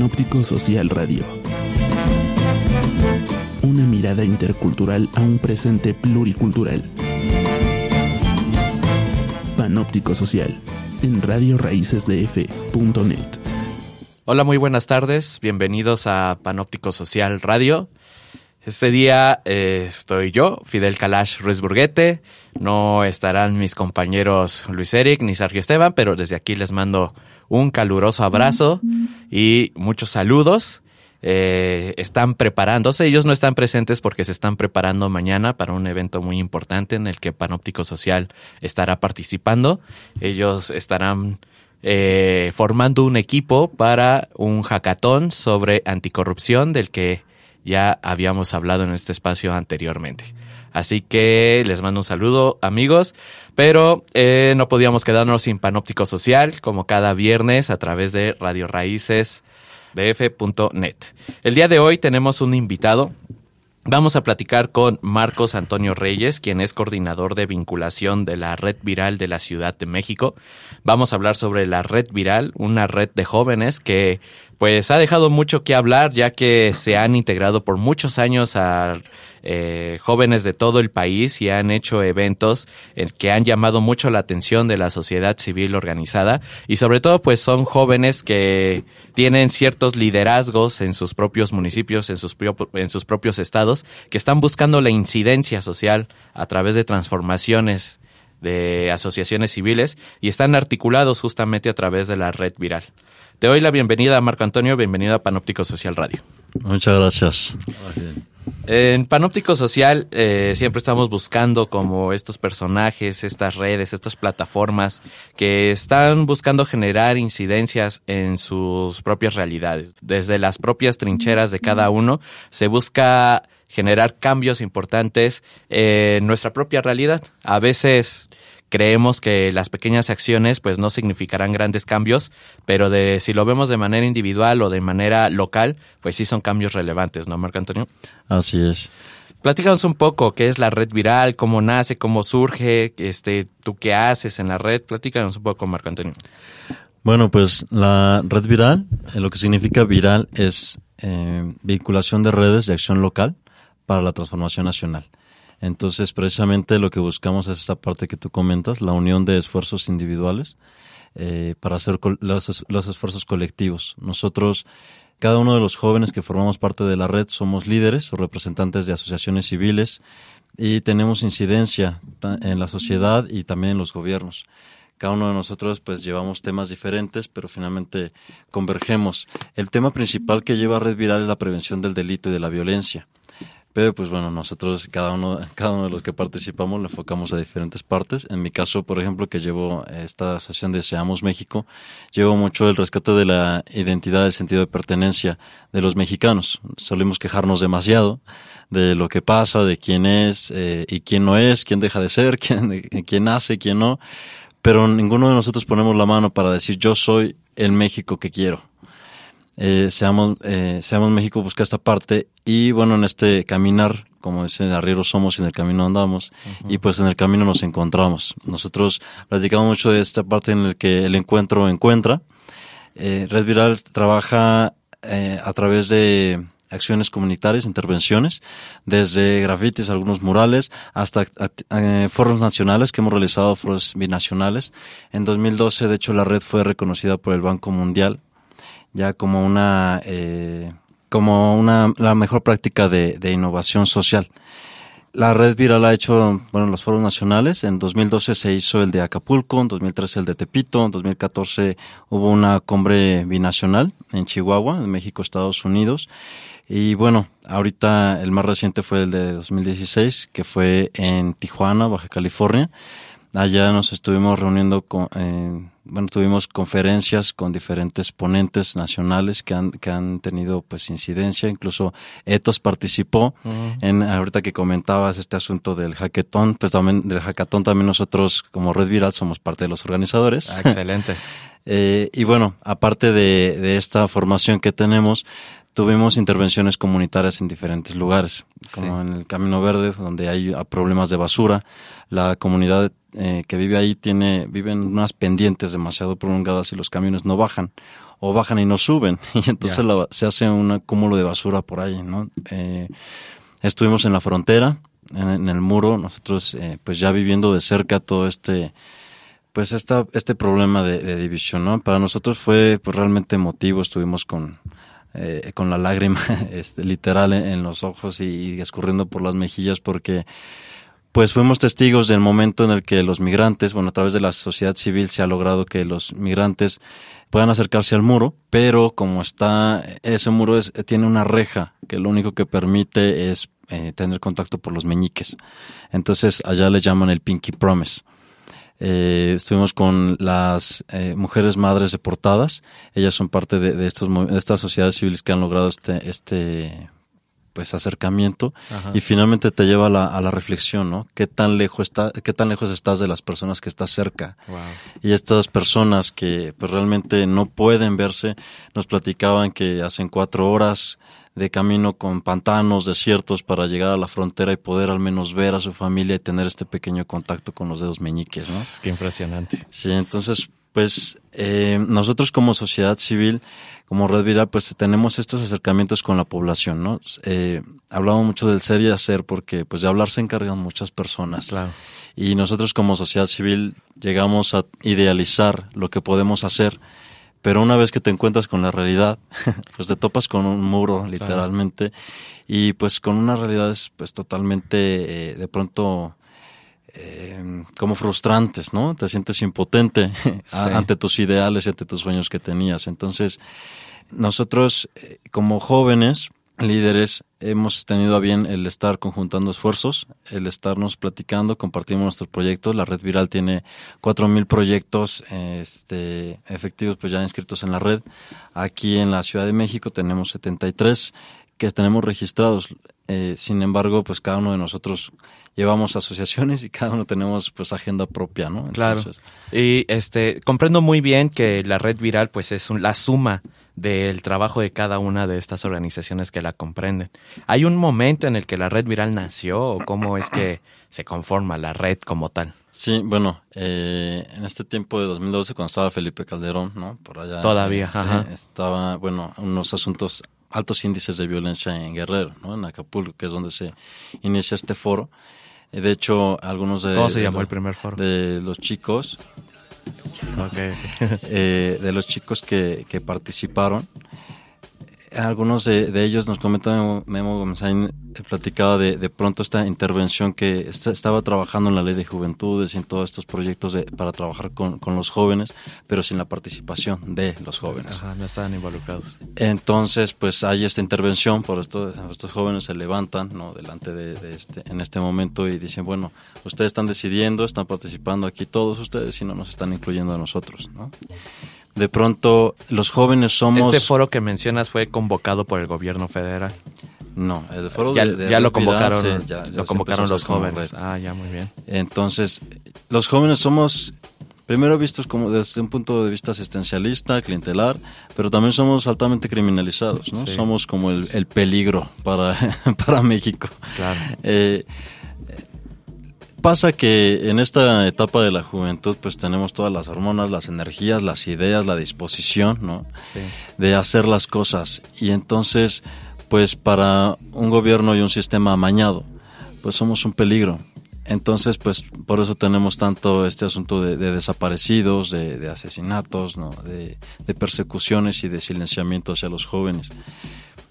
Panóptico Social Radio. Una mirada intercultural a un presente pluricultural. Panóptico Social en radioraícesdf.net. Hola, muy buenas tardes. Bienvenidos a Panóptico Social Radio. Este día eh, estoy yo, Fidel Kalash Ruiz Burguete. No estarán mis compañeros Luis Eric ni Sergio Esteban, pero desde aquí les mando un caluroso abrazo y muchos saludos. Eh, están preparándose, ellos no están presentes porque se están preparando mañana para un evento muy importante en el que Panóptico Social estará participando. Ellos estarán eh, formando un equipo para un hackathon sobre anticorrupción del que ya habíamos hablado en este espacio anteriormente. Así que les mando un saludo amigos, pero eh, no podíamos quedarnos sin Panóptico Social como cada viernes a través de Radio Raíces df.net. El día de hoy tenemos un invitado. Vamos a platicar con Marcos Antonio Reyes, quien es coordinador de vinculación de la Red Viral de la Ciudad de México. Vamos a hablar sobre la Red Viral, una red de jóvenes que pues ha dejado mucho que hablar ya que se han integrado por muchos años a eh, jóvenes de todo el país y han hecho eventos que han llamado mucho la atención de la sociedad civil organizada. Y sobre todo pues son jóvenes que tienen ciertos liderazgos en sus propios municipios, en sus, en sus propios estados, que están buscando la incidencia social a través de transformaciones de asociaciones civiles y están articulados justamente a través de la red viral. Te doy la bienvenida, Marco Antonio, bienvenido a Panóptico Social Radio. Muchas gracias. En Panóptico Social eh, siempre estamos buscando como estos personajes, estas redes, estas plataformas que están buscando generar incidencias en sus propias realidades. Desde las propias trincheras de cada uno se busca generar cambios importantes en nuestra propia realidad. A veces creemos que las pequeñas acciones pues no significarán grandes cambios, pero de si lo vemos de manera individual o de manera local, pues sí son cambios relevantes, ¿no, Marco Antonio? Así es. Platícanos un poco qué es la red viral, cómo nace, cómo surge, este, tú qué haces en la red. Platícanos un poco, Marco Antonio. Bueno, pues la red viral, eh, lo que significa viral es eh, vinculación de redes de acción local para la transformación nacional. Entonces, precisamente lo que buscamos es esta parte que tú comentas, la unión de esfuerzos individuales eh, para hacer los, los, esfuerzos colectivos. Nosotros, cada uno de los jóvenes que formamos parte de la red, somos líderes o representantes de asociaciones civiles y tenemos incidencia en la sociedad y también en los gobiernos cada uno de nosotros pues llevamos temas diferentes, pero finalmente convergemos. El tema principal que lleva Red Viral es la prevención del delito y de la violencia. Pero pues bueno, nosotros, cada uno, cada uno de los que participamos, lo enfocamos a diferentes partes. En mi caso, por ejemplo, que llevo esta asociación de Seamos México, llevo mucho el rescate de la identidad, el sentido de pertenencia de los mexicanos. Solemos quejarnos demasiado de lo que pasa, de quién es eh, y quién no es, quién deja de ser, quién, quién hace, quién no. Pero ninguno de nosotros ponemos la mano para decir yo soy el México que quiero eh, seamos, eh, seamos México busca esta parte y bueno, en este caminar, como dicen, arrieros somos y en el camino andamos y pues en el camino nos encontramos. Nosotros platicamos mucho de esta parte en la que el encuentro encuentra. Eh, Red Viral trabaja eh, a través de acciones comunitarias, intervenciones, desde grafitis, algunos murales, hasta eh, foros nacionales que hemos realizado, foros binacionales. En 2012, de hecho, la red fue reconocida por el Banco Mundial ya como una, eh, como una, la mejor práctica de, de, innovación social. La red viral ha hecho, bueno, los foros nacionales. En 2012 se hizo el de Acapulco, en 2013 el de Tepito, en 2014 hubo una cumbre binacional en Chihuahua, en México, Estados Unidos. Y bueno, ahorita el más reciente fue el de 2016, que fue en Tijuana, Baja California. Allá nos estuvimos reuniendo con, bueno, tuvimos conferencias con diferentes ponentes nacionales que han, que han tenido pues incidencia, incluso Etos participó en, ahorita que comentabas este asunto del hackathon, pues también del hackathon también nosotros como Red Viral somos parte de los organizadores. Ah, excelente. eh, y bueno, aparte de, de esta formación que tenemos, tuvimos intervenciones comunitarias en diferentes lugares, como en el Camino Verde, donde hay problemas de basura. La comunidad eh, que vive ahí tiene, viven unas pendientes demasiado prolongadas y los camiones no bajan. o bajan y no suben. Y entonces se hace un acúmulo de basura por ahí, ¿no? Eh, estuvimos en la frontera, en, el muro, nosotros eh, pues ya viviendo de cerca todo este pues esta, este problema de, división, ¿no? Para nosotros fue pues, realmente emotivo, estuvimos con, eh, con la lágrima este, literal en, los ojos y, escurriendo por las mejillas porque pues fuimos testigos del momento en el que los migrantes, bueno, a través de la sociedad civil se ha logrado que los migrantes puedan acercarse al muro, pero como está, ese muro es, tiene una reja que lo único que permite es eh, tener contacto por los meñiques. Entonces allá le llaman el Pinky Promise. Eh, estuvimos con las eh, mujeres madres deportadas. Ellas son parte de, estos, de estas sociedades civiles que han logrado este, este pues acercamiento y finalmente te lleva a la, a la, reflexión, ¿no? ¿Qué tan lejos está, qué tan lejos estás de las personas que estás cerca? Y estas personas que pues realmente no pueden verse, nos platicaban que hacen cuatro horas de camino con pantanos, desiertos para llegar a la frontera y poder al menos ver a su familia y tener este pequeño contacto con los dedos meñiques, ¿no? Qué impresionante. Sí, entonces, pues eh, nosotros como sociedad civil, como Red Viral, pues tenemos estos acercamientos con la población, ¿no? Eh, hablamos mucho del ser y hacer porque pues de hablar se encargan muchas personas. Claro. Y nosotros como sociedad civil llegamos a idealizar lo que podemos hacer pero una vez que te encuentras con la realidad, pues te topas con un muro, literalmente, y pues con unas realidades pues totalmente, eh, de pronto, eh, como frustrantes, ¿no? Te sientes impotente ante tus ideales y ante tus sueños que tenías. Entonces, nosotros eh, como jóvenes, líderes, hemos tenido a bien el estar conjuntando esfuerzos, el estarnos platicando, compartimos nuestros proyectos. La red viral tiene 4.000 proyectos este, efectivos pues ya inscritos en la red. Aquí en la Ciudad de México tenemos 73 que tenemos registrados. Eh, sin embargo, pues cada uno de nosotros llevamos asociaciones y cada uno tenemos pues agenda propia, ¿no? claro. Y este comprendo muy bien que la red viral pues es la suma del trabajo de cada una de estas organizaciones que la comprenden. ¿Hay un momento en el que la red viral nació o cómo es que se conforma la red como tal? Sí, bueno, eh, en este tiempo de 2012, cuando estaba Felipe Calderón, ¿no? Por allá. Todavía, este, Estaba, bueno, unos asuntos, altos índices de violencia en Guerrero, ¿no? En Acapulco, que es donde se inicia este foro. Eh, de hecho, algunos de... ¿Cómo se llamó el primer foro? De los chicos eh, de los chicos que, que participaron. Algunos de, de, ellos nos comentan, Memo Gomezain platicaba de, de pronto esta intervención que estaba trabajando en la ley de juventudes y en todos estos proyectos de, para trabajar con, con, los jóvenes, pero sin la participación de los jóvenes. Ajá, no estaban involucrados. Entonces, pues hay esta intervención, por esto estos jóvenes se levantan ¿no? delante de, de, este, en este momento y dicen, bueno, ustedes están decidiendo, están participando aquí todos ustedes y no nos están incluyendo a nosotros, ¿no? De pronto los jóvenes somos... Ese foro que mencionas fue convocado por el gobierno federal. No, el foro ya, de, ya lo convocaron, lo convocaron los jóvenes. Ah, ya muy bien. Entonces, los jóvenes somos primero vistos como desde un punto de vista asistencialista, clientelar, pero también somos altamente criminalizados, ¿no? Somos como el, el peligro para, para México. Claro. Eh, Pasa que en esta etapa de la juventud pues tenemos todas las hormonas, las energías, las ideas, la disposición, ¿no? De hacer las cosas. Y entonces, pues para un gobierno y un sistema amañado, pues somos un peligro. Entonces, pues por eso tenemos tanto este asunto de, desaparecidos, de, asesinatos, ¿no? de, de persecuciones y de silenciamiento hacia los jóvenes.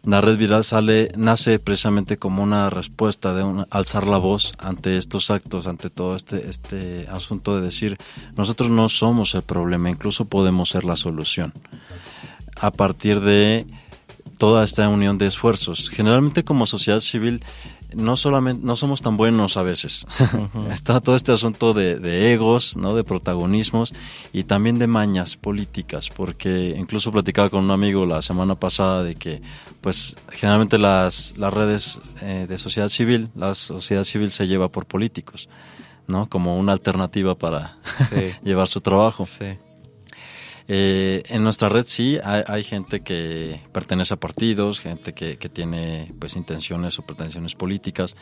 La red viral sale, nace precisamente como una respuesta de alzar la voz ante estos actos, ante todo este, este asunto de decir, nosotros no somos el problema, incluso podemos ser la solución. A partir de toda esta unión de esfuerzos. Generalmente como sociedad civil no solamente no somos tan buenos a veces. Está todo este asunto de, egos, ¿no? de protagonismos y también de mañas políticas, porque incluso platicaba con un amigo la semana pasada de que pues generalmente las, las redes eh, de sociedad civil, la sociedad civil se lleva por políticos, ¿no? Como una alternativa para llevar su trabajo. Sí. Eh, en nuestra red sí hay, gente que pertenece a partidos, gente que, que, tiene pues intenciones o pretensiones políticas,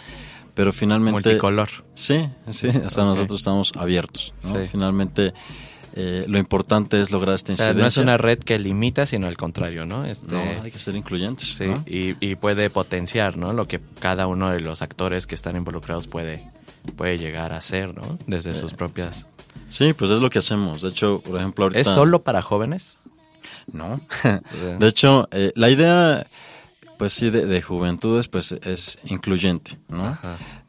pero finalmente... Multicolor. Sí, sí, o sea, nosotros estamos abiertos. ¿no? Finalmente eh, lo importante es lograr esta O sea, incidencia. no es una red que limita, sino al contrario, ¿no? Este, No, hay que ser incluyentes. sí, ¿no? y, y puede potenciar, ¿no? Lo que cada uno de los actores que están involucrados puede, puede llegar a hacer, ¿no? Desde sus propias... Sí, pues es lo que hacemos. De hecho, por ejemplo, ahorita... ¿Es solo para jóvenes? No. de hecho, eh, la idea, pues sí, de, de juventudes, pues es incluyente, ¿no?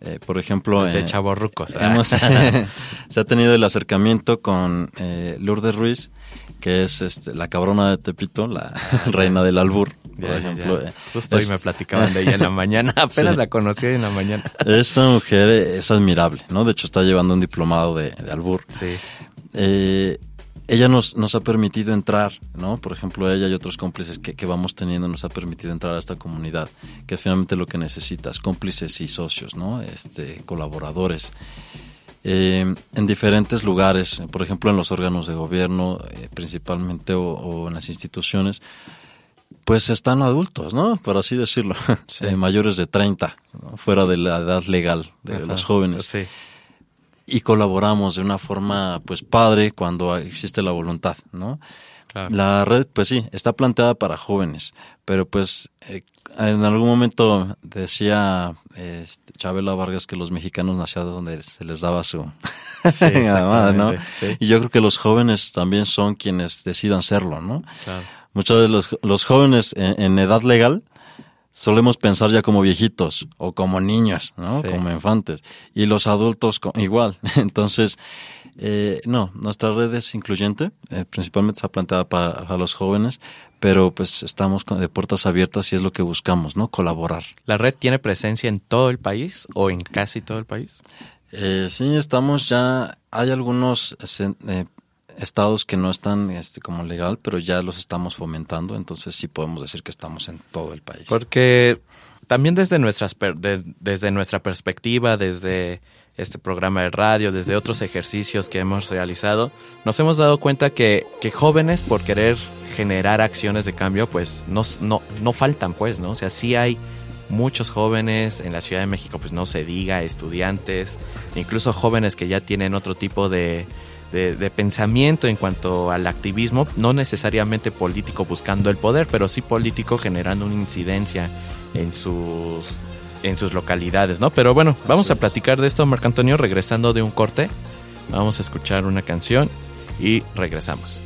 Eh, por ejemplo... De eh, chavorrucos. hemos- se ha tenido el acercamiento con eh, Lourdes Ruiz, que es este, la cabrona de Tepito, la reina del albur, por Ya, ejemplo. ya. eh, Justo hoy me platicaban de ella en la mañana. Apenas Sí. la conocí en la mañana. Esta mujer es admirable, ¿no? De hecho, está llevando un diplomado de, de albur. Sí. Eh, ella nos, nos ha permitido entrar, ¿no? Por ejemplo, ella y otros cómplices que, que vamos teniendo nos ha permitido entrar a esta comunidad, que es finalmente lo que necesitas, cómplices y socios, ¿no? Este, colaboradores. Eh, en diferentes lugares, por ejemplo, en los órganos de gobierno, eh, principalmente, o, o en las instituciones, pues están adultos, ¿no? Por así decirlo, Eh, mayores de 30, ¿no? fuera de la edad legal de Ajá. los jóvenes Sí. y colaboramos de una forma pues padre cuando existe la voluntad, ¿no? Claro. La red pues sí, está planteada para jóvenes, pero pues en algún momento decía este, Chabela Vargas que los mexicanos nacían donde se les daba su Sí, llamada, ¿no? sí. Y yo creo que los jóvenes también son quienes decidan serlo, ¿no? Claro. Muchos de los, los jóvenes en, en edad legal solemos pensar ya como viejitos o como niños, ¿no? Sí. Como infantes. Y los adultos igual. Entonces, eh, no, nuestra red es incluyente, eh, principalmente está planteada para, para los jóvenes, pero pues estamos con- de puertas abiertas y es lo que buscamos, ¿no? Colaborar. ¿La red tiene presencia en todo el país o en casi todo el país? Eh, sí, estamos ya, hay algunos cen- eh, estados que no están este, como legal, pero ya los estamos fomentando, entonces sí podemos decir que estamos en todo el país. Porque también desde, nuestras de- desde nuestra perspectiva, desde este programa de radio, desde otros ejercicios que hemos realizado, nos hemos dado cuenta que, que jóvenes por querer generar acciones de cambio, pues no, no, no faltan, pues, ¿no? O sea, sí hay muchos jóvenes en la Ciudad de México, pues no se diga, estudiantes, incluso jóvenes que ya tienen otro tipo de, de, de pensamiento en cuanto al activismo, no necesariamente político buscando el poder, pero sí político generando una incidencia en sus en sus localidades, ¿no? Pero bueno, vamos a platicar de esto, Marco Antonio, regresando de un corte. Vamos a escuchar una canción y regresamos.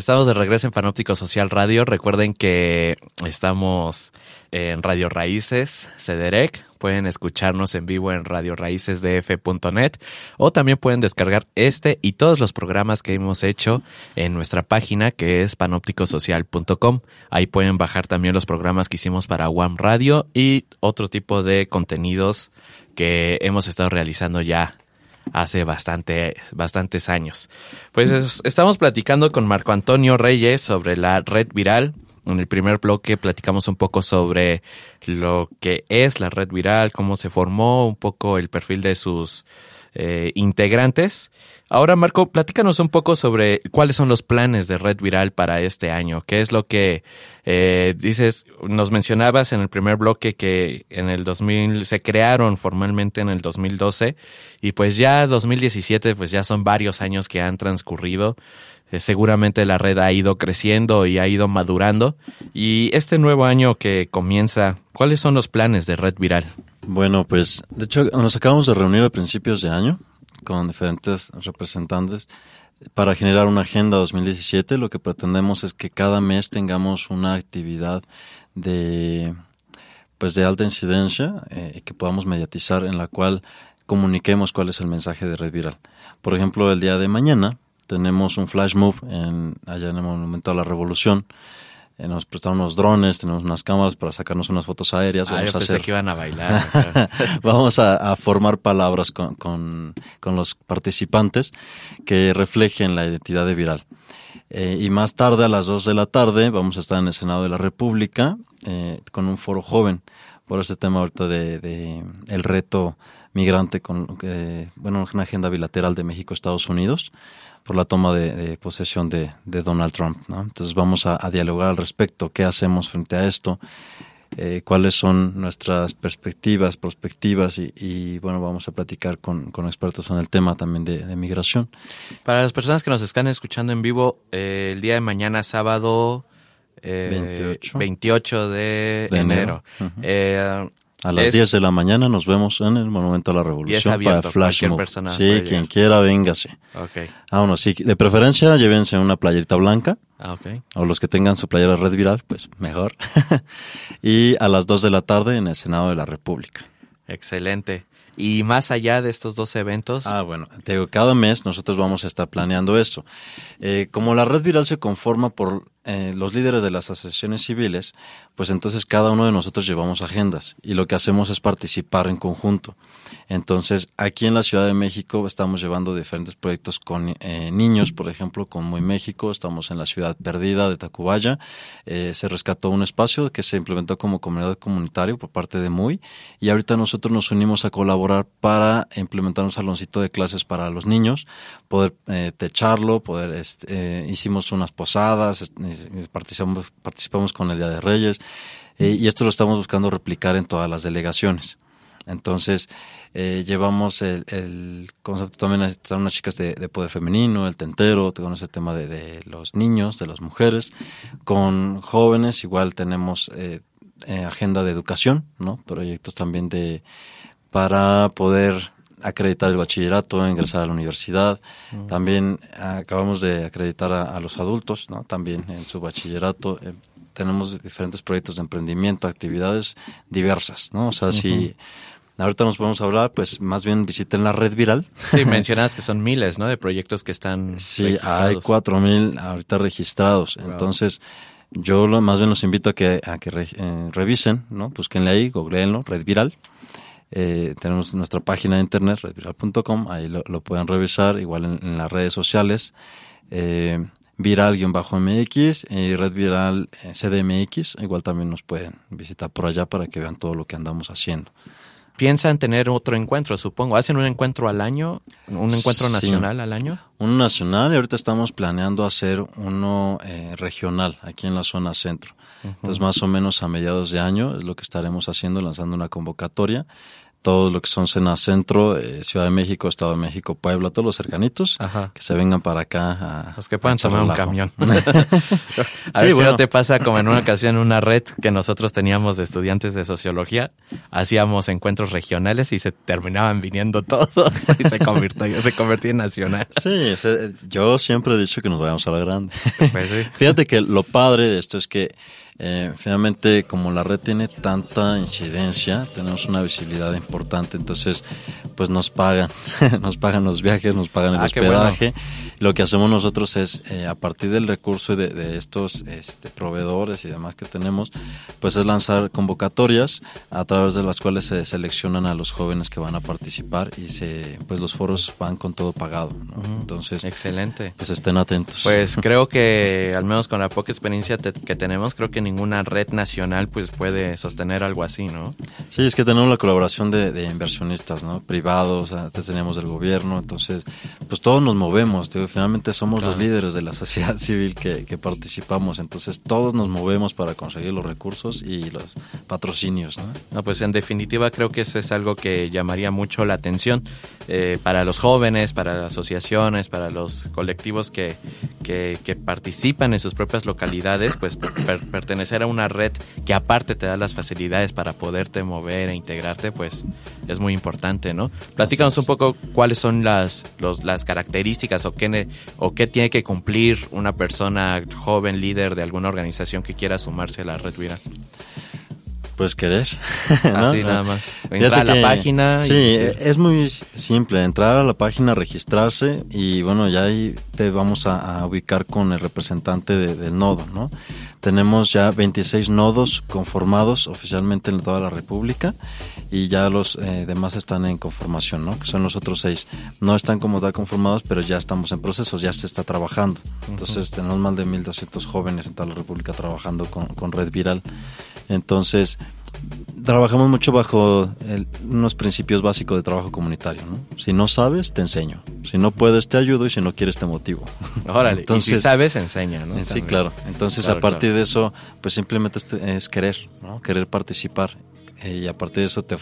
Estamos de regreso en Panóptico Social Radio. Recuerden que estamos en Radio Raíces, CEDEREC. Pueden escucharnos en vivo en radioraícesdf.net o también pueden descargar este y todos los programas que hemos hecho en nuestra página que es panópticosocial.com. Ahí pueden bajar también los programas que hicimos para One Radio y otro tipo de contenidos que hemos estado realizando ya hace bastante, bastantes años. Pues es- estamos platicando con Marco Antonio Reyes sobre la red viral. En el primer bloque platicamos un poco sobre lo que es la red viral, cómo se formó, un poco el perfil de sus eh, integrantes. Ahora, Marco, platícanos un poco sobre cuáles son los planes de Red Viral para este año. ¿Qué es lo que eh, dices? Nos mencionabas en el primer bloque que en el 2000 se crearon formalmente en el 2012 y pues ya 2017, pues ya son varios años que han transcurrido. Eh, seguramente la red ha ido creciendo y ha ido madurando. Y este nuevo año que comienza, ¿cuáles son los planes de Red Viral? Bueno, pues de hecho nos acabamos de reunir a principios de año con diferentes representantes para generar una agenda 2017. Lo que pretendemos es que cada mes tengamos una actividad de pues de alta incidencia eh, que podamos mediatizar en la cual comuniquemos cuál es el mensaje de Red Viral. Por ejemplo, el día de mañana tenemos un flash move en, allá en el Monumento a la Revolución. Eh, nos prestaron unos drones, tenemos unas cámaras para sacarnos unas fotos aéreas. Ah, Vamos yo a pensé hacer que iban a bailar. Vamos a, a formar palabras con, con- con los participantes que reflejen la identidad de Viral. Eh, y más tarde, a las 2 de la tarde, vamos a estar en el Senado de la República eh, con un foro joven por ese tema ahorita de, de el reto migrante con eh, bueno una agenda bilateral de México Estados Unidos por la toma de, de posesión de, de Donald Trump ¿no? entonces vamos a, a dialogar al respecto qué hacemos frente a esto eh, cuáles son nuestras perspectivas, perspectivas y, y, bueno, vamos a platicar con, con expertos en el tema también de, de migración. Para las personas que nos están escuchando en vivo, eh, el día de mañana, sábado eh, 28. 28 de, enero. A las es- 10 de la mañana nos vemos en el Monumento a la Revolución abierto, para Flash Mob. persona Sí, quien quiera, véngase. Ok. Vámonos, sí, de preferencia llévense una playerita blanca Ah, ok. o los que tengan su playera red viral, pues mejor. y a las 2 de la tarde en el Senado de la República. Excelente. Y más allá de estos dos eventos, Ah, bueno, te digo, cada mes nosotros vamos a estar planeando esto. Eh, como la red viral se conforma por eh, los líderes de las asociaciones civiles, pues entonces cada uno de nosotros llevamos agendas y lo que hacemos es participar en conjunto. Entonces, aquí en la Ciudad de México estamos llevando diferentes proyectos con eh, niños, por ejemplo, con Muy México, estamos en la ciudad perdida de Tacubaya, eh, se rescató un espacio que se implementó como comunidad comunitario por parte de Muy y ahorita nosotros nos unimos a colaborar para implementar un saloncito de clases para los niños, poder eh, techarlo, poder este, eh, hicimos unas posadas, est- eh, participamos, participamos con el Día de Reyes eh, y esto lo estamos buscando replicar en todas las delegaciones. Entonces, eh, llevamos el, concepto también, están unas chicas de, de poder femenino, el tentero, con ese tema de, de los niños, de las mujeres. Con jóvenes, igual tenemos eh, eh, agenda de educación, ¿no? Proyectos también de para poder acreditar el bachillerato, ingresar a la universidad. También acabamos de acreditar a, a los adultos, ¿no? También en su bachillerato. Eh, tenemos diferentes proyectos de emprendimiento, actividades diversas, ¿no? O sea, si ahorita nos podemos hablar, pues más bien visiten la red viral. sí, mencionas que son miles, ¿no? De proyectos que están Sí, hay cuatro mil ahorita registrados. Entonces, yo lo, más bien los invito a que, a que re- eh, revisen, ¿no? Búsquenle ahí, googleenlo, Red Viral. Eh, tenemos nuestra página de internet, redviral.com, ahí lo, lo pueden revisar, igual en, en las redes sociales, eh, viral-mx y Red Viral eh, CDMX, igual también nos pueden visitar por allá para que vean todo lo que andamos haciendo. Piensan tener otro encuentro, supongo. ¿Hacen un encuentro al año? ¿Un encuentro Sí. nacional al año? Uno nacional y ahorita estamos planeando hacer uno eh, regional aquí en la zona centro. Entonces más o menos a mediados de año es lo que estaremos haciendo, lanzando una convocatoria. Todo lo que son Sena Centro, eh, Ciudad de México, Estado de México, Puebla, todos los cercanitos, Ajá. que se vengan para acá. A, Los que puedan tomar un camión. a Sí, bueno. no te pasa como en una ocasión una red que nosotros teníamos de estudiantes de sociología, hacíamos encuentros regionales y se terminaban viniendo todos y se convirtió, se convirtió en nacional. Sí, yo siempre he dicho que nos vayamos a la grande. Pues sí. Fíjate que lo padre de esto es que eh, finalmente como la red tiene tanta incidencia, tenemos una visibilidad importante, entonces pues nos pagan, nos pagan los viajes, nos pagan el Ah, bueno. hospedaje. Lo que hacemos nosotros es, eh, a partir del recurso de, de estos este, proveedores y demás que tenemos, pues es lanzar convocatorias a través de las cuales se seleccionan a los jóvenes que van a participar y se, pues los foros van con todo pagado. ¿no? Entonces, Excelente. pues estén atentos. Pues creo que al menos con la poca experiencia te- que tenemos, creo que ninguna red nacional pues puede sostener algo así, ¿no? Sí, es que tenemos la colaboración de, de inversionistas, ¿no? Privados, antes teníamos del gobierno, entonces, pues todos nos movemos, digo, finalmente somos los líderes de la sociedad civil que, que participamos, entonces todos nos movemos para conseguir los recursos y los patrocinios, ¿no? No, pues en definitiva creo que eso es algo que llamaría mucho la atención eh, para los jóvenes, para las asociaciones, para los colectivos que, que, que participan en sus propias localidades, pues per- pertenecer a una red que aparte te da las facilidades para poderte mover e integrarte, pues es muy importante, ¿no? Platícanos un poco cuáles son las, los- las características o qué, o qué tiene que cumplir una persona joven líder de alguna organización que quiera sumarse a la red viral. Pues querer. Así nada más. Entrar a la página y Sí, decir- es muy simple. Entrar a la página, registrarse y bueno, ya ahí te vamos a, a ubicar con el representante de- del nodo, ¿no? Tenemos ya 26 nodos conformados oficialmente en toda la República y ya los eh, demás están en conformación, ¿no? Que son los otros seis. No están como tal conformados, pero ya estamos en procesos, ya se está trabajando. Entonces tenemos más de 1.200 jóvenes en toda la República trabajando con, con Red Viral. Entonces, trabajamos mucho bajo el- unos principios básicos de trabajo comunitario. ¿no? Si no sabes, te enseño. Si no puedes, te ayudo y si no quieres, te motivo. Órale, y si Entonces- sabes, enseña, ¿no? Sí, También. claro. Entonces, Claro, a partir claro. de eso, pues simplemente es, es querer, ¿no? Querer participar. Eh, y a partir de eso, te,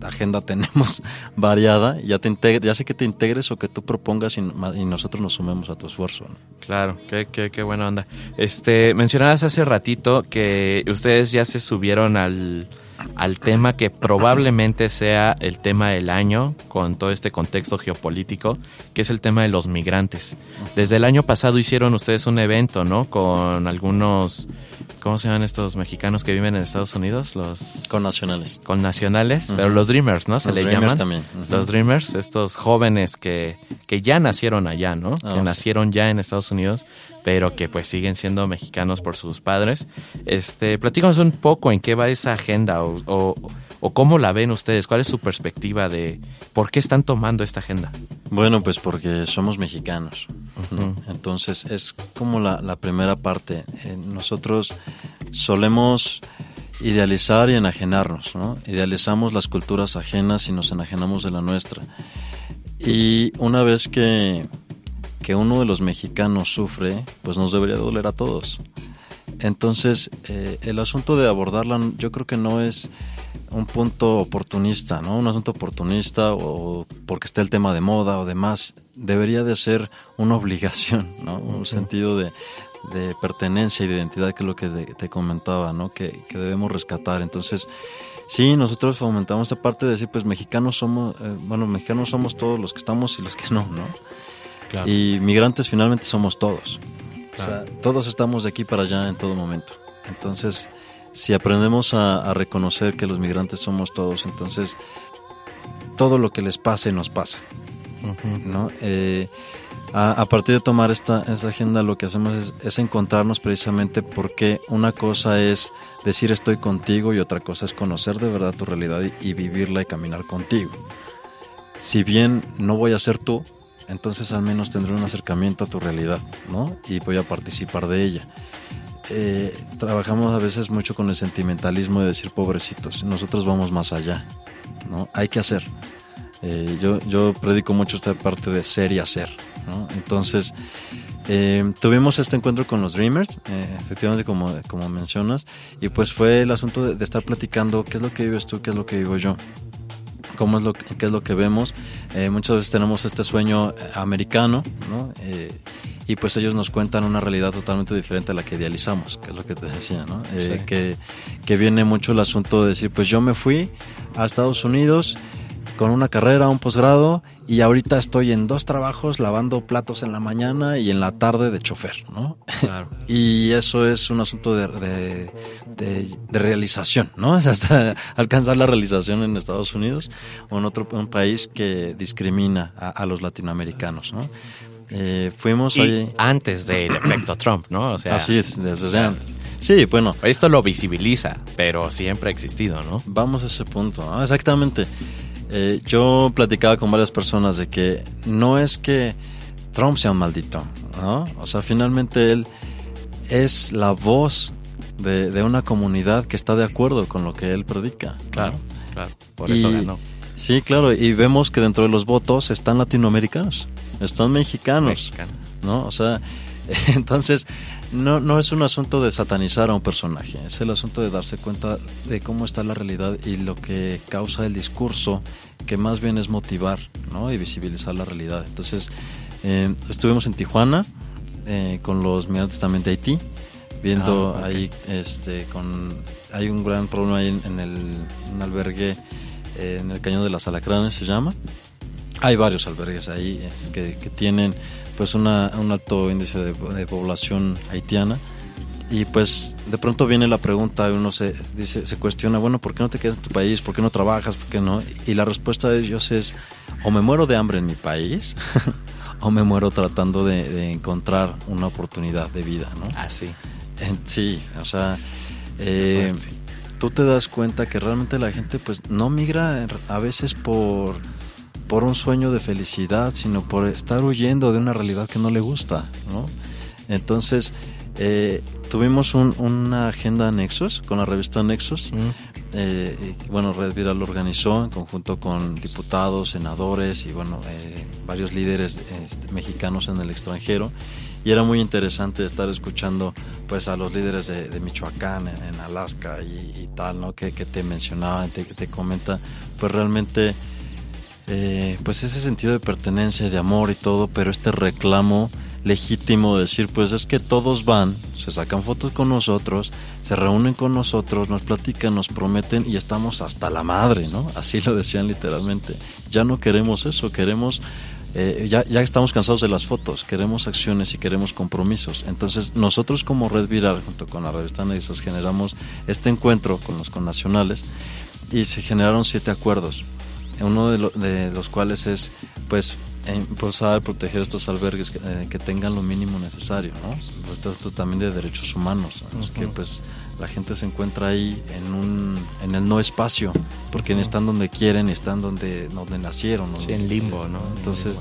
la agenda tenemos variada. Ya, te integre- ya sé que te integres o que tú propongas y, y nosotros nos sumemos a tu esfuerzo. ¿no? Claro, qué, qué, qué buena onda. Este, mencionabas hace ratito que ustedes ya se subieron al, al tema que probablemente sea el tema del año con todo este contexto geopolítico, que es el tema de los migrantes. Desde el año pasado hicieron ustedes un evento, ¿no? Con algunos, ¿cómo se llaman estos mexicanos que viven en Estados Unidos? Los Con nacionales. con nacionales, pero los Dreamers, ¿no? Se Los le Dreamers llaman. también, ujú. Los Dreamers, estos jóvenes que, que ya nacieron allá, ¿no? Ah, que sí. nacieron ya en Estados Unidos, pero que pues siguen siendo mexicanos por sus padres. Este, platícanos un poco en qué va esa agenda o, o, o cómo la ven ustedes, cuál es su perspectiva de por qué están tomando esta agenda. Bueno, pues porque somos mexicanos. ¿no? Entonces es como la, la primera parte. Eh, nosotros solemos idealizar y enajenarnos, ¿no? Idealizamos las culturas ajenas y nos enajenamos de la nuestra. Y una vez que, que uno de los mexicanos sufre, pues nos debería doler a todos. Entonces, eh, el asunto de abordarla, yo creo que no es un punto oportunista, ¿no? Un asunto oportunista o porque está el tema de moda o demás. Debería de ser una obligación, ¿no? Un sentido de, de pertenencia y de identidad, que es lo que te, te comentaba, ¿no? Que, que debemos rescatar. Entonces, sí, nosotros fomentamos esta parte de decir, pues mexicanos somos, eh, bueno, mexicanos somos todos los que estamos y los que no, ¿no? Y migrantes finalmente somos todos. O sea, todos estamos de aquí para allá en todo momento. Entonces, si aprendemos a, a reconocer que los migrantes somos todos, entonces todo lo que les pase nos pasa. ¿no? Eh, a, a partir de tomar esta, esta agenda lo que hacemos es, es encontrarnos precisamente porque una cosa es decir estoy contigo y otra cosa es conocer de verdad tu realidad y, y vivirla y caminar contigo. Si bien no voy a ser tú, entonces al menos tendré un acercamiento a tu realidad, ¿no? Y voy a participar de ella. Eh, trabajamos a veces mucho con el sentimentalismo de decir pobrecitos, nosotros vamos más allá, ¿no? Hay que hacer. Eh, yo, yo predico mucho esta parte de ser y hacer, ¿no? Entonces, eh, tuvimos este encuentro con los Dreamers, eh, efectivamente como, como mencionas, y pues fue el asunto de, de estar platicando qué es lo que vives tú, qué es lo que vivo yo. cómo es lo qué es lo que vemos. Eh, muchas veces tenemos este sueño americano, ¿no? Y pues ellos nos cuentan una realidad totalmente diferente a la que idealizamos, que es lo que te decía, ¿no? Eh, Sí. que, que viene mucho el asunto de decir, pues yo me fui a Estados Unidos con una carrera, un posgrado, y ahorita estoy en dos trabajos lavando platos en la mañana y en la tarde de chofer, ¿no? Claro. Y eso es un asunto de, de, de- de realización, ¿no? Es hasta alcanzar la realización en Estados Unidos o en otro un país que discrimina a, a los latinoamericanos, ¿no? Eh, fuimos Y ahí. antes del efecto Trump, ¿no? O sea, Así es, desde, o sea, sí, bueno, esto lo visibiliza, pero siempre ha existido, ¿no? Vamos a ese punto, exactamente. Eh, yo platicaba con varias personas de que no es que Trump sea un maldito, ¿no? O sea, finalmente él es la voz de, de una comunidad que está de acuerdo con lo que él predica. ¿no? Claro, claro. Por Y- eso ganó. Sí, claro, y vemos que dentro de los votos están latinoamericanos, están mexicanos. Mexicano. ¿no? O sea, entonces no, no es un asunto de satanizar a un personaje, es el asunto de darse cuenta de cómo está la realidad y lo que causa el discurso, que más bien es motivar, ¿no? Y visibilizar la realidad. Entonces, eh, estuvimos en Tijuana eh, con los migrantes también de Haití, viendo Ah, ahí, este, con, hay un gran problema ahí en, en el un albergue, eh, en el Cañón de las Alacranes se llama, hay varios albergues ahí eh, que, que tienen pues una, un alto índice de, de población haitiana. Y pues de pronto viene la pregunta uno se dice se cuestiona bueno por qué no te quedas en tu país por qué no trabajas por qué no y la respuesta de ellos es o me muero de hambre en mi país o me muero tratando de, de encontrar una oportunidad de vida no Así. en- Sí, o sea, eh, tú te das cuenta que realmente la gente pues no migra a veces por, por un sueño de felicidad, sino por estar huyendo de una realidad que no le gusta, ¿no? Entonces, eh, tuvimos un- una agenda Nexus, con la revista Nexus, Mm. eh, y, bueno, Red Viral lo organizó en conjunto con diputados, senadores y bueno, eh, varios líderes este, mexicanos en el extranjero. Y era muy interesante estar escuchando pues a los líderes de, de Michoacán, en, en Alaska y, y tal, ¿no? Que, que te mencionaban, te, te comenta, pues realmente eh, pues ese sentido de pertenencia, de amor y todo, pero este reclamo legítimo de decir, pues es que todos van, se sacan fotos con nosotros, se reúnen con nosotros, nos platican, nos prometen y estamos hasta la madre, ¿no? Así lo decían literalmente. Ya no queremos eso, queremos, eh, ya, ya estamos cansados de las fotos, queremos acciones y queremos compromisos. Entonces nosotros como Red Viral, junto con la revista Nexos, generamos este encuentro con los connacionales y se generaron siete acuerdos uno de, lo- de los cuales es pues impulsar, proteger estos albergues que, eh, que tengan lo mínimo necesario, ¿no? Pues, Esto, también de derechos humanos, ¿no? Es que pues la gente se encuentra ahí en un en el no espacio, porque están donde quieren, están donde donde nacieron, ¿no? Sí, en limbo, ¿no? Entonces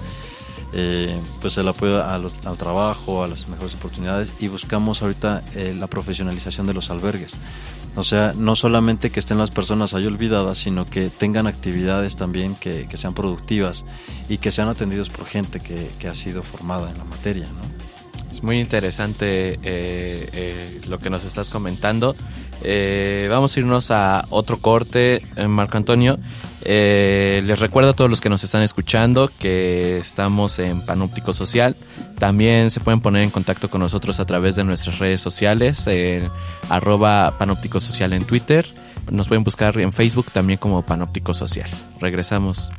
eh, pues el apoyo al trabajo, a las mejores oportunidades y buscamos ahorita eh, la profesionalización de los albergues. O sea, no solamente que estén las personas ahí olvidadas, sino que tengan actividades también que, que sean productivas y que sean atendidos por gente que, que ha sido formada en la materia, ¿no? Es muy interesante eh, eh, lo que nos estás comentando. Eh, vamos a irnos a otro corte, eh, Marco Antonio. Eh, les recuerdo a todos los que nos están escuchando que estamos en Panóptico Social. También se pueden poner en contacto con nosotros a través de nuestras redes sociales, arroba Panóptico Social en Twitter. Nos pueden buscar en Facebook también como Panóptico Social. Regresamos.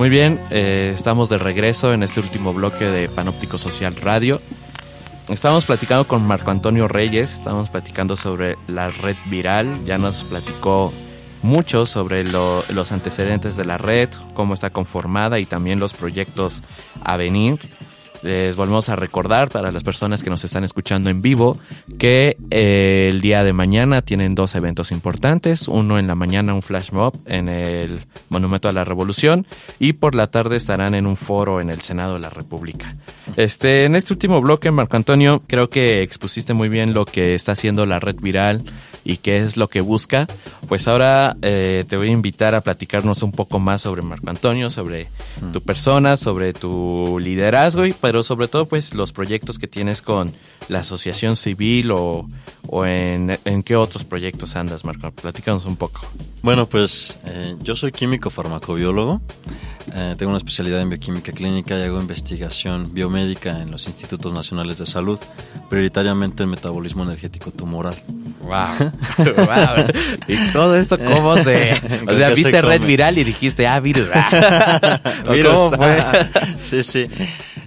Muy bien, eh, estamos de regreso en este último bloque de Panóptico Social Radio. Estábamos platicando con Marco Antonio Reyes, estábamos platicando sobre la red viral, ya nos platicó mucho sobre lo- los antecedentes de la red, cómo está conformada y también los proyectos a venir. Les volvemos a recordar para las personas que nos están escuchando en vivo que eh, el día de mañana tienen dos eventos importantes. Uno en la mañana, un flash mob en el Monumento a la Revolución y por la tarde estarán en un foro en el Senado de la República. Este, en este último bloque, Marco Antonio, creo que expusiste muy bien lo que está haciendo la red viral y qué es lo que busca. Pues ahora eh, te voy a invitar a platicarnos un poco más sobre Marco Antonio, sobre tu persona, sobre tu liderazgo y pero sobre todo pues los proyectos que tienes con la asociación civil o, o en, en qué otros proyectos andas, Marco. Platícanos un poco. Bueno, pues eh, yo soy químico farmacobiólogo. Eh, tengo una especialidad en bioquímica clínica y hago investigación biomédica en los institutos nacionales de salud, prioritariamente en metabolismo energético tumoral. Wow. wow. Y todo esto cómo se... O ¿Con sea, se viste red viral y dijiste, ah, virus. ah. ¿O Virus. ¿Cómo fue? sí, sí.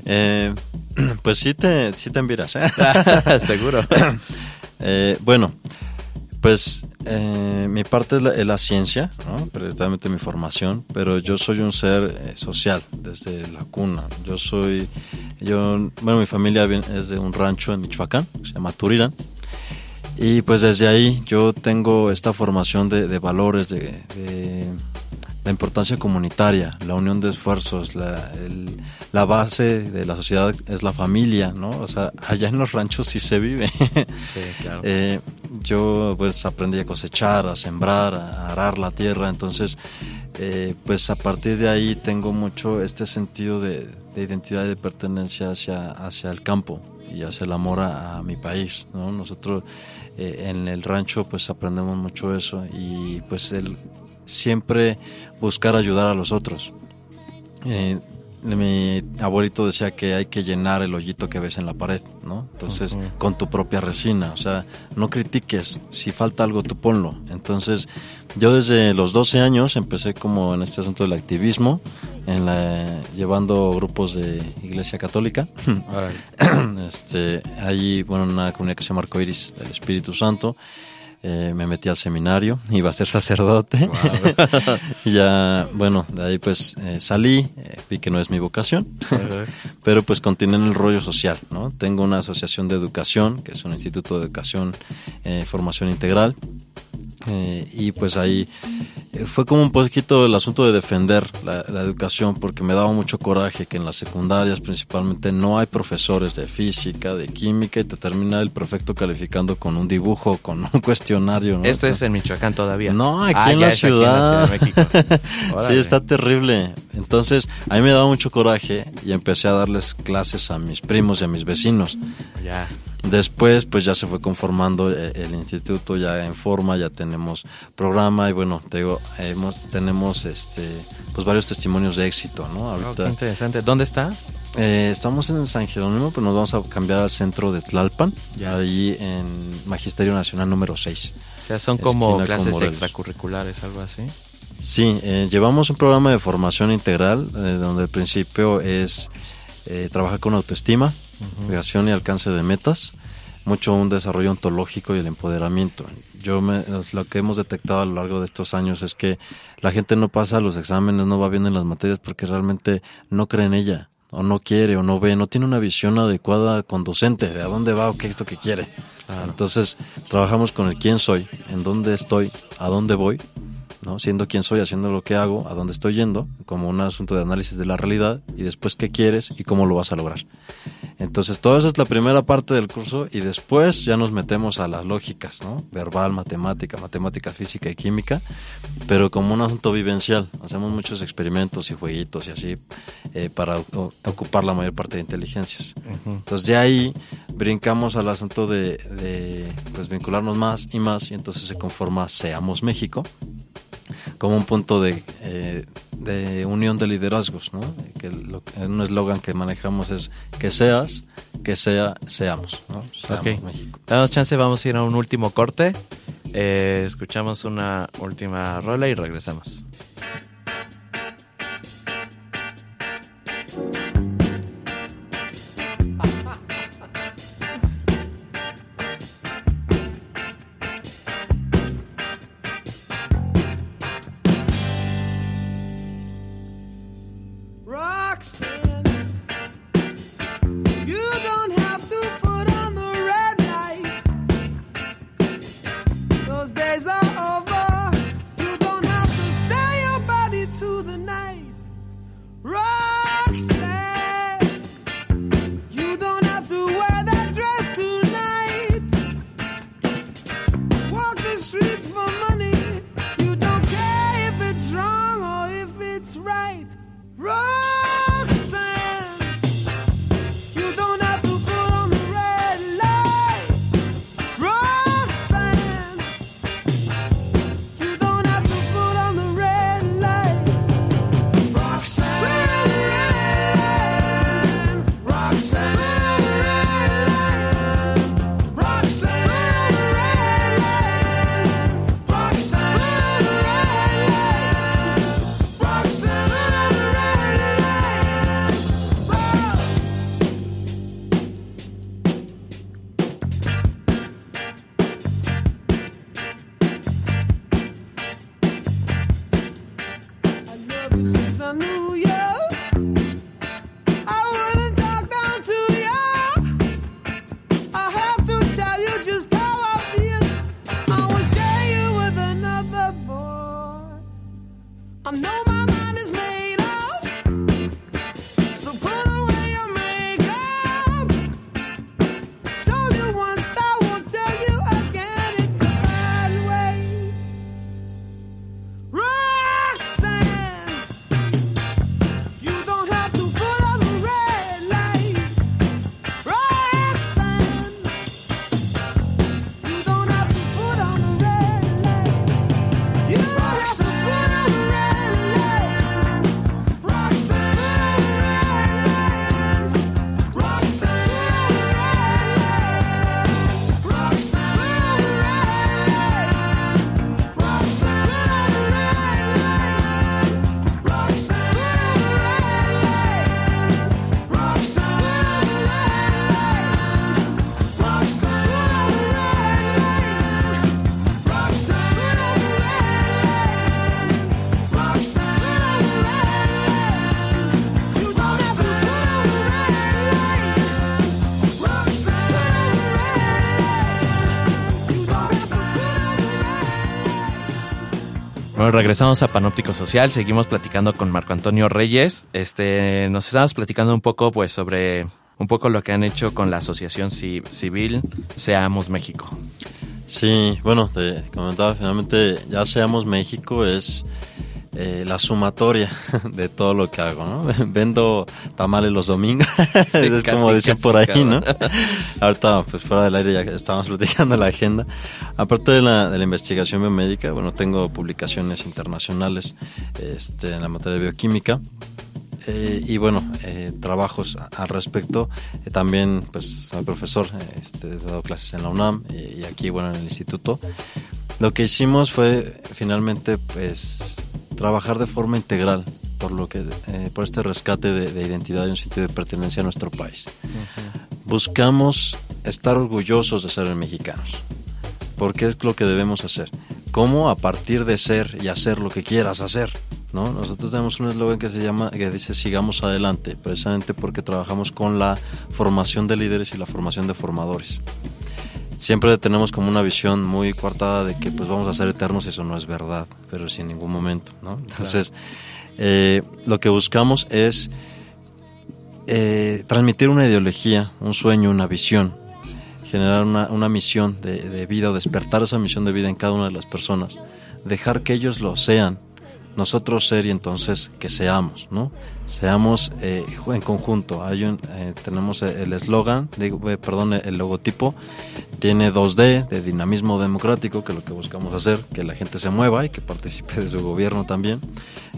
Eh, pues sí te, sí te enviras. ¿eh? Seguro. Eh, bueno, pues eh, mi parte es la, es la ciencia, ¿no? prioritariamente mi formación, pero yo soy un ser eh, social desde la cuna. Yo soy, yo, bueno, mi familia es de un rancho en Michoacán, se llama Turirán. Y pues desde ahí yo tengo esta formación de, valores, de la importancia comunitaria, la unión de esfuerzos, la, el- la base de la sociedad es la familia, ¿no? O sea, allá en los ranchos sí se vive. Sí, claro. Eh, yo pues aprendí a cosechar, a sembrar, a arar la tierra, entonces eh, pues a partir de ahí tengo mucho este sentido de, de identidad y de pertenencia hacia, hacia el campo y hacia el amor a, a mi país, ¿no? Nosotros eh, en el rancho pues aprendemos mucho eso y pues el siempre buscar ayudar a los otros. Eh, mi abuelito decía que hay que llenar el hoyito que ves en la pared, ¿no? Entonces, con tu propia resina, o sea, no critiques, si falta algo tú ponlo. Entonces, yo desde los 12 años empecé como en este asunto del activismo, en la, llevando grupos de Iglesia Católica. Órale. este, ahí, bueno, una comunidad que se llama Arcoiris del Espíritu Santo. Eh, me metí al seminario, iba a ser sacerdote. y ya, bueno, de ahí pues eh, salí, eh, vi que no es mi vocación, pero pues continué en el rollo social, ¿no? Tengo una asociación de educación, que es un instituto de educación, eh, formación integral, eh, y pues ahí eh, fue como un poquito el asunto de defender la, la educación porque me daba mucho coraje que en las secundarias principalmente no hay profesores de física, de química y te termina el prefecto calificando con un dibujo, con un cuestionario. ¿no? Esto es en Michoacán todavía. No, aquí, Ah, en la es aquí en ciudad. de México. sí, está terrible. Entonces, a mí me daba mucho coraje y empecé a darles clases a mis primos y a mis vecinos. Ya. Después, pues ya se fue conformando eh, el instituto ya en forma, ya tenemos programa y bueno, te digo, hemos, tenemos este, pues varios testimonios de éxito, ¿no? Ahorita interesante. ¿Dónde está? eh, estamos en San Jerónimo, pero nos vamos a cambiar al centro de Tlalpan, Ya. ahí en Magisterio Nacional número 6. O sea, son como clases extracurriculares, algo así. Sí, eh, llevamos un programa de formación integral eh, donde el principio es eh, trabajar con autoestima, creación y alcance de metas, mucho un desarrollo ontológico y el empoderamiento. Yo me- lo que hemos detectado a lo largo de estos años es que la gente no pasa los exámenes, no va bien en las materias porque realmente no cree en ella, o no quiere, o no ve, no tiene una visión adecuada, conducente de a dónde va o qué es lo que quiere. Entonces, trabajamos con el quién soy, en dónde estoy, a dónde voy, ¿no? Siendo quién soy, haciendo lo que hago, a dónde estoy yendo, como un asunto de análisis de la realidad, y después qué quieres y cómo lo vas a lograr. Entonces, todo eso es la primera parte del curso y después ya nos metemos a las lógicas, ¿no? Verbal, matemática, matemática física y química, pero como un asunto vivencial. Hacemos muchos experimentos y jueguitos y así eh, para ocupar la mayor parte de inteligencias. Entonces, de ahí brincamos al asunto de, de, pues, vincularnos más y más y entonces se conforma Seamos México como un punto de, eh, de unión de liderazgos, ¿no? Que lo- un eslogan que manejamos es que seas, que sea, seamos, ¿no? Seamos Ok. México. Danos chance, vamos a ir a un último corte. Eh, escuchamos una última rola y regresamos. Bueno, regresamos a Panóptico Social, seguimos platicando con Marco Antonio Reyes. Este, nos estábamos platicando un poco, pues, sobre un poco lo que han hecho con la asociación ci- civil Seamos México. Sí, bueno, te comentaba, finalmente ya Seamos México es eh, la sumatoria de todo lo que hago, ¿no? Vendo tamales los domingos, Sí, es casi, como dicen por ahí, cabrón. ¿no? Ahorita, pues fuera del aire ya estábamos platicando la agenda. Aparte de la, de la investigación biomédica, bueno, tengo publicaciones internacionales este, en la materia de bioquímica. Eh, y bueno, eh, trabajos al respecto. Eh, también, pues, soy profesor, eh, este, he dado clases en la UNAM y, y aquí, bueno, en el instituto. Lo que hicimos fue finalmente, pues, trabajar de forma integral por lo que, eh, por este rescate de, de identidad y un sentido de pertenencia a nuestro país. Buscamos estar orgullosos de ser mexicanos, porque es lo que debemos hacer. ¿Cómo? A partir de ser y hacer lo que quieras hacer. ¿no? Nosotros tenemos un eslogan que se llama, que dice sigamos adelante, precisamente porque trabajamos con la formación de líderes y la formación de formadores. Siempre tenemos como una visión muy coartada de que pues vamos a ser eternos y eso no es verdad, pero sin ningún momento, ¿no? Entonces, eh, lo que buscamos es eh, transmitir una ideología, un sueño, una visión, generar una, una misión de, de vida o despertar esa misión de vida en cada una de las personas, dejar que ellos lo sean, nosotros ser y entonces que seamos, ¿no? Seamos eh, en conjunto. Hay un, eh, tenemos el eslogan, eh, perdón, el logotipo tiene 2D de dinamismo democrático, que es lo que buscamos hacer, que la gente se mueva y que participe de su gobierno también.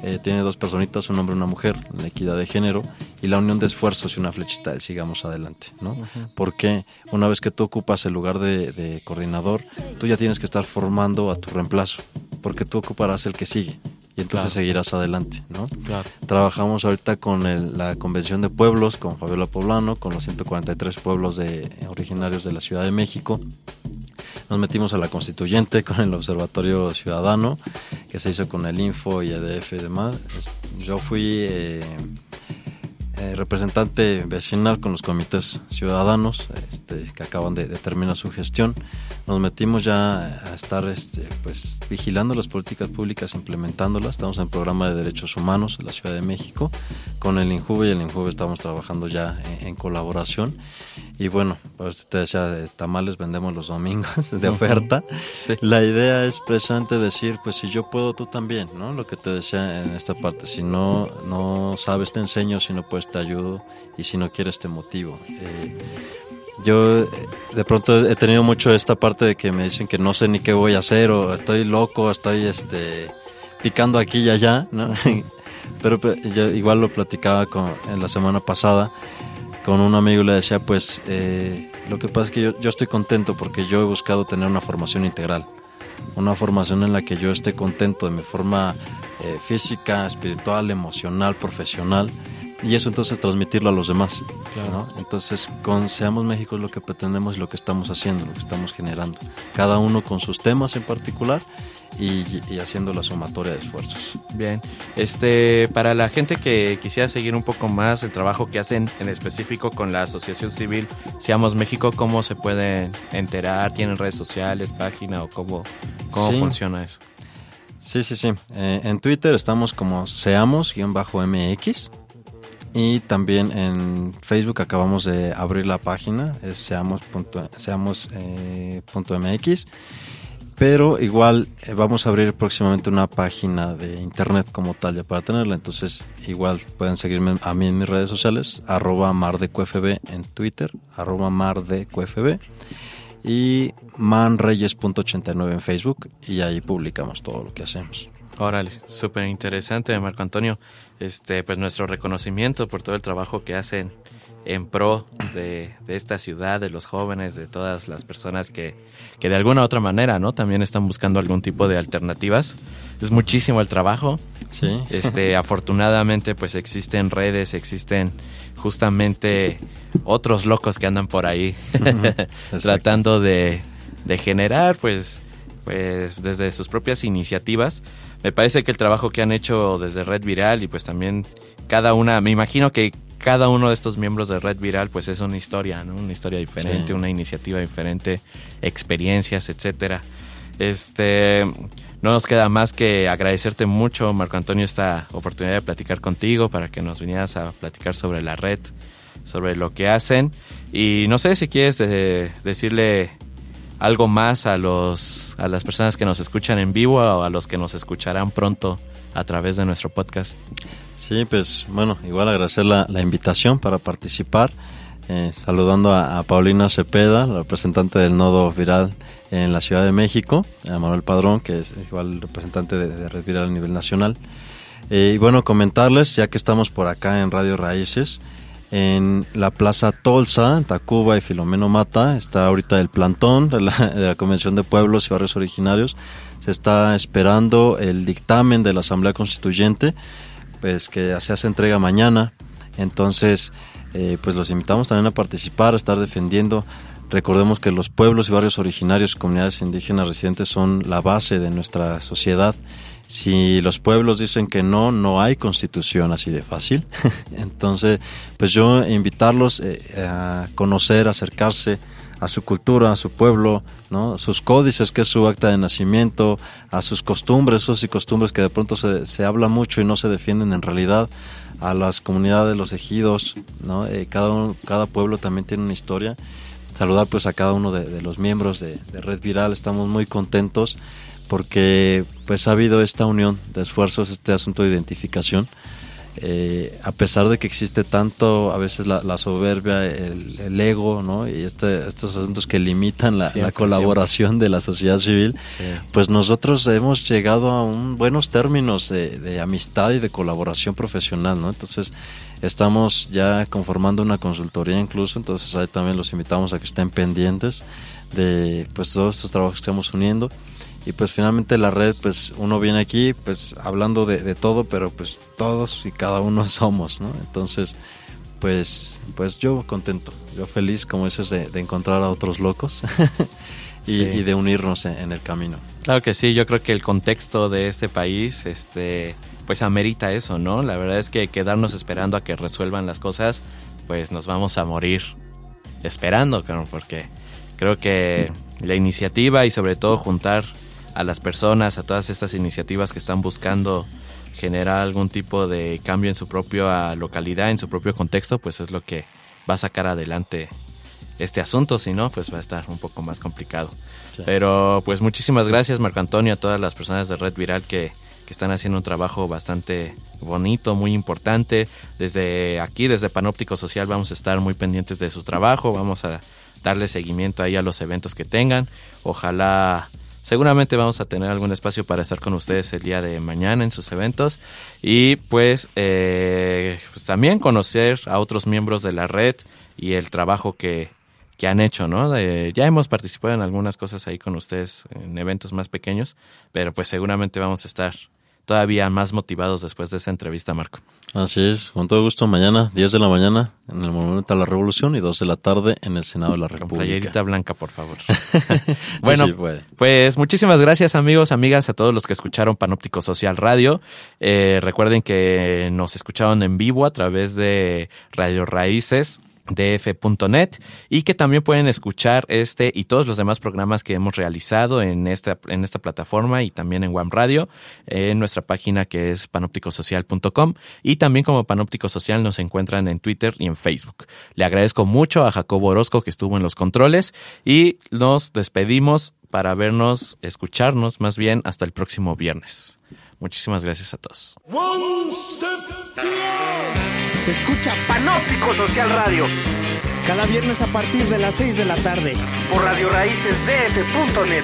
Eh, tiene dos personitas, un hombre y una mujer, la equidad de género y la unión de esfuerzos y una flechita de sigamos adelante, ¿no? Porque una vez que tú ocupas el lugar de, de coordinador, tú ya tienes que estar formando a tu reemplazo, porque tú ocuparás el que sigue y entonces seguirás adelante, ¿no? Claro. Trabajamos ahorita con el- la Convención de Pueblos, con Fabiola Poblano, con los 143 pueblos de, originarios de la Ciudad de México. Nos metimos a la constituyente con el Observatorio Ciudadano, que se hizo con el Info y EDF y demás. Yo fui eh, eh, representante vecinal con los comités ciudadanos este, que acaban de, de terminar su gestión. Nos metimos ya a estar este, pues, vigilando las políticas públicas, implementándolas. Estamos en el programa de derechos humanos en la Ciudad de México. Con el INJUVE y el INJUVE estamos trabajando ya en, en colaboración. Y bueno, pues te decía, de tamales vendemos los domingos de oferta. Sí. La idea es precisamente decir, pues si yo puedo, tú también, ¿no? Lo que te decía en esta parte, si no, no sabes, te enseño, si no puedes, te ayudo, y si no quieres, te motivo. Eh, yo de pronto he tenido mucho esta parte de que me dicen que no sé ni qué voy a hacer, o estoy loco, estoy este, picando aquí y allá, ¿no? Pero pues, yo igual lo platicaba con, en la semana pasada con un amigo y le decía, pues eh, lo que pasa es que yo, yo estoy contento porque yo he buscado tener una formación integral, una formación en la que yo esté contento de mi forma eh, física, espiritual, emocional, profesional y eso entonces transmitirlo a los demás. ¿no? Entonces con Seamos México es lo que pretendemos y lo que estamos haciendo, lo que estamos generando, cada uno con sus temas en particular y, y haciendo la sumatoria de esfuerzos. Bien, este, para la gente que quisiera seguir un poco más el trabajo que hacen en específico con la Asociación Civil Seamos México, ¿cómo se pueden enterar? ¿Tienen redes sociales, página o cómo, cómo Sí. funciona eso? Sí, sí, sí. Eh, en Twitter estamos como seamos-mx y también en Facebook acabamos de abrir la página, es seamos punto- seamos, eh. Pero igual eh, vamos a abrir próximamente una página de internet como tal ya para tenerla. Entonces igual pueden seguirme a mí en mis redes sociales, arroba mardeqfb en Twitter, arroba mardeqfb y manreyes.89 en Facebook y ahí publicamos todo lo que hacemos. Órale, súper interesante, Marco Antonio. Este, pues nuestro reconocimiento por todo el trabajo que hacen en pro de, de esta ciudad, de los jóvenes, de todas las personas que, que de alguna u otra manera, ¿no? También están buscando algún tipo de alternativas. Es muchísimo el trabajo. Sí. Este, afortunadamente, pues existen redes, existen justamente otros locos que andan por ahí tratando de, de generar, pues, pues, desde sus propias iniciativas. Me parece que el trabajo que han hecho desde Red Viral y pues también cada una, me imagino que cada uno de estos miembros de Red Viral pues es una historia, ¿no? Una historia diferente, Sí. una iniciativa diferente, experiencias, etcétera. Este, no nos queda más que agradecerte mucho, Marco Antonio, esta oportunidad de platicar contigo para que nos vinieras a platicar sobre la red, sobre lo que hacen. Y no sé si quieres de- decirle algo más a los a las personas que nos escuchan en vivo o a los que nos escucharán pronto a través de nuestro podcast. Sí, pues bueno, igual agradecer la, la invitación para participar. eh, saludando a, a Paulina Cepeda, la representante del Nodo Viral en la Ciudad de México, a Manuel Padrón, que es igual representante de, de Red Viral a nivel nacional. Eh, y bueno, comentarles, ya que estamos por acá en Radio Raíces, en la Plaza Tolsa, en Tacuba y Filomeno Mata, está ahorita el plantón de la, de la Convención de Pueblos y Barrios Originarios. Se está esperando el dictamen de la Asamblea Constituyente, pues que se hace entrega mañana. Entonces, eh, pues los invitamos también a participar, a estar defendiendo. Recordemos que los pueblos y barrios originarios, comunidades indígenas residentes son la base de nuestra sociedad. Si los pueblos dicen que no, no hay constitución así de fácil. Entonces, pues yo invitarlos eh, a conocer, acercarse a su cultura, a su pueblo, ¿no? sus códices, que es su acta de nacimiento, a sus costumbres, esos y costumbres que de pronto se, se habla mucho y no se defienden en realidad, a las comunidades, los ejidos, ¿no? Eh, cada, cada pueblo también tiene una historia. Saludar pues a cada uno de, de los miembros de, de Red Viral, estamos muy contentos porque pues ha habido esta unión de esfuerzos, este asunto de identificación. Eh, a pesar de que existe tanto a veces la, la soberbia, el, el ego, ¿no? Y este, estos asuntos que limitan la, la Siempre, colaboración de la sociedad civil, Sí. pues nosotros hemos llegado a un buenos términos de, de amistad y de colaboración profesional, ¿no? Entonces estamos ya conformando una consultoría incluso, entonces ahí también los invitamos a que estén pendientes de pues todos estos trabajos que estamos uniendo y pues finalmente la red pues uno viene aquí pues hablando de, de todo pero pues todos y cada uno somos no entonces pues pues yo contento yo feliz como dices de, de encontrar a otros locos y, Sí. y de unirnos en, en el camino Claro que sí, yo creo que el contexto de este país, este, pues amerita eso, ¿no? La verdad es que quedarnos esperando a que resuelvan las cosas, pues nos vamos a morir esperando, cabrón, porque creo que la iniciativa y sobre todo juntar a las personas, a todas estas iniciativas que están buscando generar algún tipo de cambio en su propia localidad, en su propio contexto, pues es lo que va a sacar adelante este asunto, si no, pues va a estar un poco más complicado. Pero pues muchísimas gracias Marco Antonio, a todas las personas de Red Viral que, que están haciendo un trabajo bastante bonito, muy importante. Desde aquí, desde Panóptico Social, vamos a estar muy pendientes de su trabajo, vamos a darle seguimiento ahí a los eventos que tengan. Ojalá, seguramente vamos a tener algún espacio para estar con ustedes el día de mañana en sus eventos. Y pues, eh, pues también conocer a otros miembros de la red y el trabajo que, que han hecho, ¿no? De- ya hemos participado en algunas cosas ahí con ustedes, en eventos más pequeños, pero pues seguramente vamos a estar todavía más motivados después de esa entrevista, Marco. así es con todo gusto mañana 10 de la mañana en el Monumento a la Revolución y 2 de la tarde en el Senado de la Con República playerita blanca, por favor. bueno, Sí, pues muchísimas gracias amigos, amigas, a todos los que escucharon Panóptico Social Radio. Eh, recuerden que nos escucharon en vivo a través de Radio Raíces df.net y que también pueden escuchar este y todos los demás programas que hemos realizado en esta, en esta plataforma y también en Wam Radio, en nuestra página que es panopticosocial.com y también como Panóptico Social nos encuentran en Twitter y en Facebook. Le agradezco mucho a Jacobo Orozco que estuvo en los controles y nos despedimos para vernos, escucharnos más bien hasta el próximo viernes. Muchísimas gracias a todos. Escucha Panóptico Social Radio Cada viernes a partir de las 6 de la tarde. por Radio Raíces DF.net.